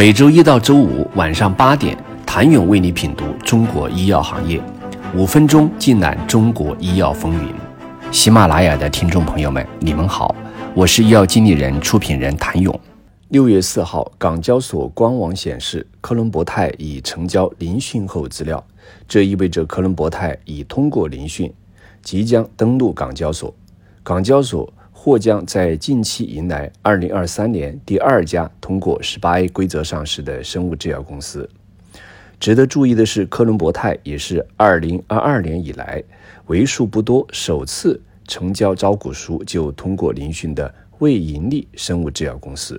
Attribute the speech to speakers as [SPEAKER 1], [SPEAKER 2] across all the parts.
[SPEAKER 1] 每周一到周五晚上八点，谭勇为你品读中国医药行业，五分钟尽览中国医药风云。喜马拉雅的听众朋友们，你们好，我是医药经理人、出品人谭勇。六月四号，港交所官网显示，科伦博泰已成交聆讯后资料，这意味着科伦博泰已通过聆讯，即将登陆港交所。港交所。或将在近期迎来二零二三年第二家通过十八 A 规则上市的生物制药公司。值得注意的是，科伦博泰也是二零二二年以来为数不多首次成交招股书就通过聆讯的未盈利生物制药公司。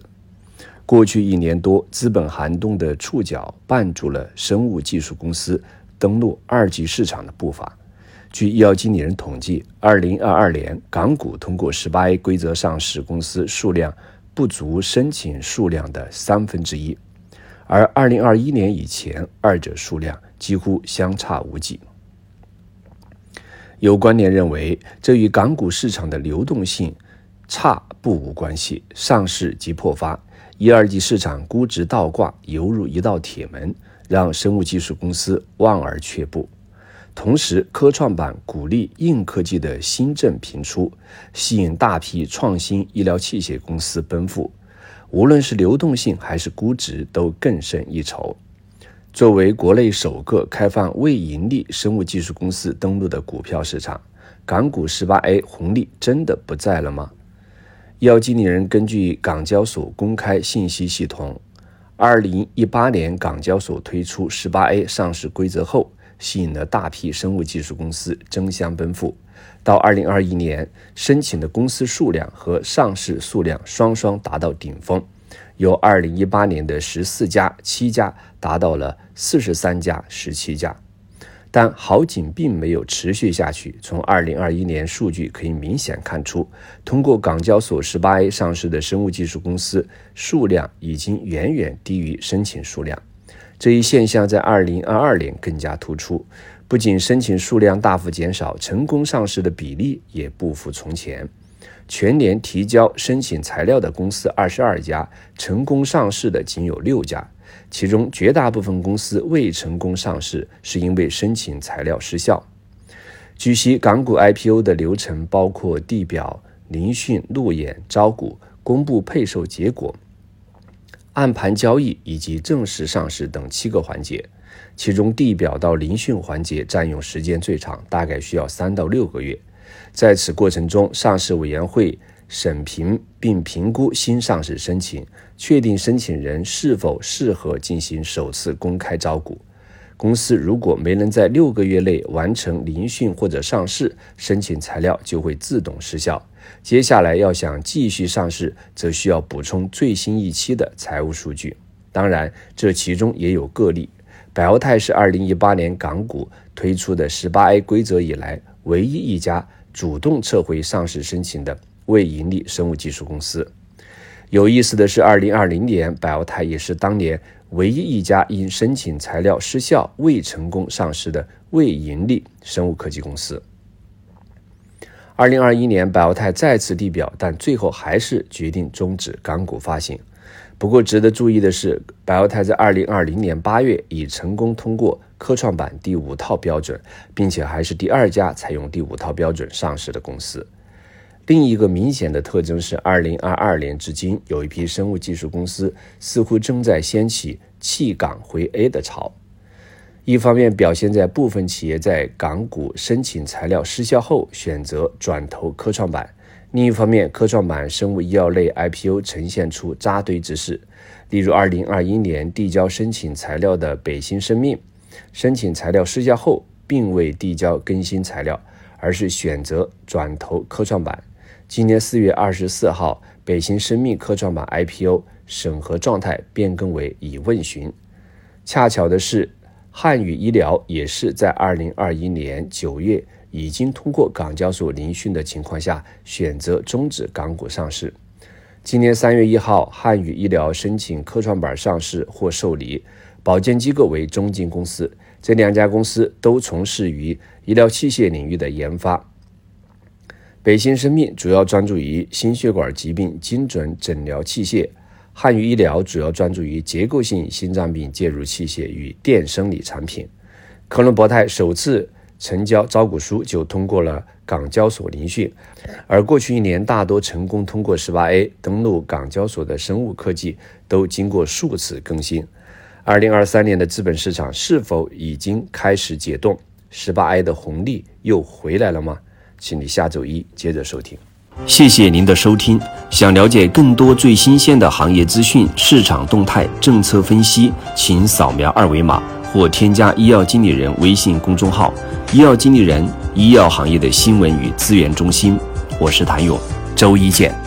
[SPEAKER 1] 过去一年多，资本寒冬的触角绊住了生物技术公司登陆二级市场的步伐。据医药经理人统计，二零二二年港股通过十八 A 规则上市公司数量不足申请数量的三分之一，而二零二一年以前，二者数量几乎相差无几。有观点认为，这与港股市场的流动性差不无关系。上市即破发，一二级市场估值倒挂，犹如一道铁门，让生物技术公司望而却步。同时，科创板鼓励硬科技的新政频出，吸引大批创新医疗器械公司奔赴。无论是流动性还是估值，都更胜一筹。作为国内首个开放未盈利生物技术公司登陆的股票市场，港股十八 A 红利真的不在了吗？医药经理人根据港交所公开信息系统，二零一八年港交所推出十八 A 上市规则后。吸引了大批生物技术公司争相奔赴。到二零二一年，申请的公司数量和上市数量双双达到顶峰，由二零一八年的十四家、七家达到了四十三家、十七家。但好景并没有持续下去。从二零二一年数据可以明显看出，通过港交所十八 A 上市的生物技术公司数量已经远远低于申请数量。这一现象在二零二二年更加突出，不仅申请数量大幅减少，成功上市的比例也不复从前。全年提交申请材料的公司二十二家，成功上市的仅有六家，其中绝大部分公司未成功上市是因为申请材料失效。据悉，港股 IPO 的流程包括地表、聆讯、路演、招股、公布配售结果。暗盘交易以及正式上市等七个环节，其中地表到聆讯环节占用时间最长，大概需要三到六个月。在此过程中，上市委员会审评并评估新上市申请，确定申请人是否适合进行首次公开招股。公司如果没能在六个月内完成聆讯或者上市，申请材料就会自动失效。接下来要想继续上市，则需要补充最新一期的财务数据。当然，这其中也有个例。百奥泰是二零一八年港股推出的十八 A 规则以来唯一一家主动撤回上市申请的未盈利生物技术公司。有意思的是，二零二零年百奥泰也是当年。唯一一家因申请材料失效未成功上市的未盈利生物科技公司。二零二一年，百奥泰再次地表，但最后还是决定终止港股发行。不过，值得注意的是，百奥泰在二零二零年八月已成功通过科创板第五套标准，并且还是第二家采用第五套标准上市的公司。另一个明显的特征是，二零二二年至今，有一批生物技术公司似乎正在掀起弃港回 A 的潮。一方面表现在部分企业在港股申请材料失效后选择转投科创板；另一方面，科创板生物医药类 IPO 呈现出扎堆之势。例如，二零二一年递交申请材料的北新生命，申请材料失效后并未递交更新材料，而是选择转投科创板。今年四月二十四号，北新生命科创板 IPO 审核状态变更为已问询。恰巧的是，汉语医疗也是在二零二一年九月已经通过港交所聆讯的情况下，选择终止港股上市。今年三月一号，汉语医疗申请科创板上市或受理，保荐机构为中金公司。这两家公司都从事于医疗器械领域的研发。北新生命主要专注于心血管疾病精准诊疗器械，汉语医疗主要专注于结构性心脏病介入器械与电生理产品。科伦博泰首次成交招股书就通过了港交所聆讯，而过去一年大多成功通过十八 A 登陆港交所的生物科技都经过数次更新。二零二三年的资本市场是否已经开始解冻？十八 A 的红利又回来了吗？请你下周一接着收听。
[SPEAKER 2] 谢谢您的收听。想了解更多最新鲜的行业资讯、市场动态、政策分析，请扫描二维码或添加医药经理人微信公众号“医药经理人”医药行业的新闻与资源中心。我是谭勇，周一见。